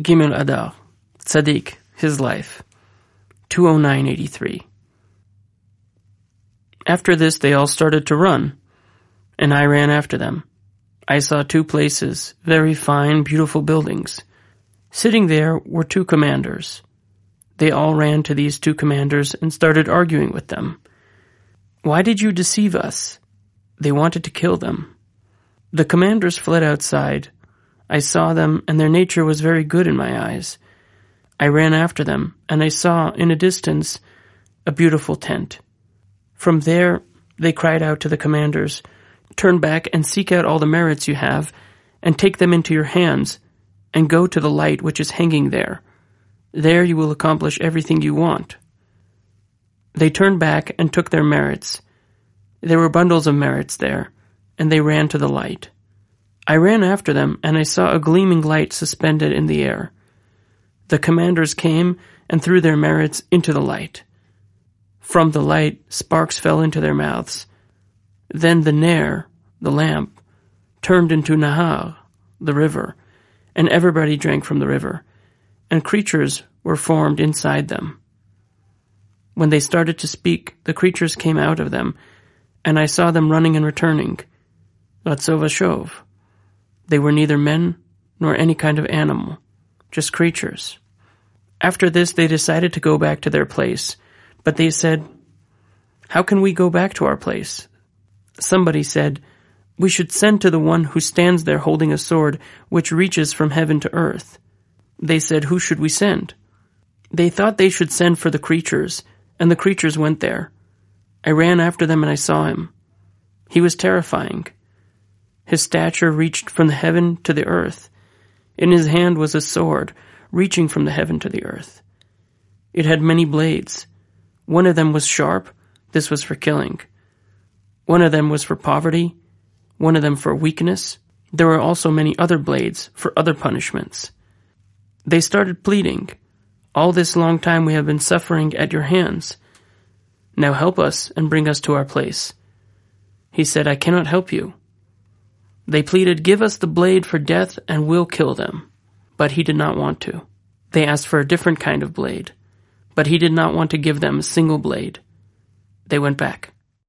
Gimel Adar, Tzaddik, his life, 20983. After this, they all started to run, and I ran after them. I saw two places, very fine, beautiful buildings. Sitting there were two commanders. They all ran to these two commanders and started arguing with them. Why did you deceive us? They wanted to kill them. The commanders fled outside. I saw them, and their nature was very good in my eyes. I ran after them, and I saw, in a distance, a beautiful tent. From there, they cried out to the commanders, Turn back and seek out all the merits you have, and take them into your hands, and go to the light which is hanging there. There you will accomplish everything you want. They turned back and took their merits. There were bundles of merits there, and they ran to the light. I ran after them, and I saw a gleaming light suspended in the air. The commanders came and threw their merits into the light. From the light, sparks fell into their mouths. Then the Nair, the lamp, turned into Nahar, the river, and everybody drank from the river, and creatures were formed inside them. When they started to speak, the creatures came out of them, and I saw them running and returning. Ratzov They were neither men nor any kind of animal, just creatures. After this, they decided to go back to their place, but they said, How can we go back to our place? Somebody said, We should send to the one who stands there holding a sword which reaches from heaven to earth. They said, Who should we send? They thought they should send for the creatures, and the creatures went there. I ran after them and I saw him. He was terrifying. His stature reached from the heaven to the earth. In his hand was a sword, reaching from the heaven to the earth. It had many blades. One of them was sharp. This was for killing. One of them was for poverty. One of them for weakness. There were also many other blades for other punishments. They started pleading, All this long time we have been suffering at your hands. Now help us and bring us to our place. He said, I cannot help you. They pleaded, Give us the blade for death and we'll kill them. But he did not want to. They asked for a different kind of blade, but he did not want to give them a single blade. They went back.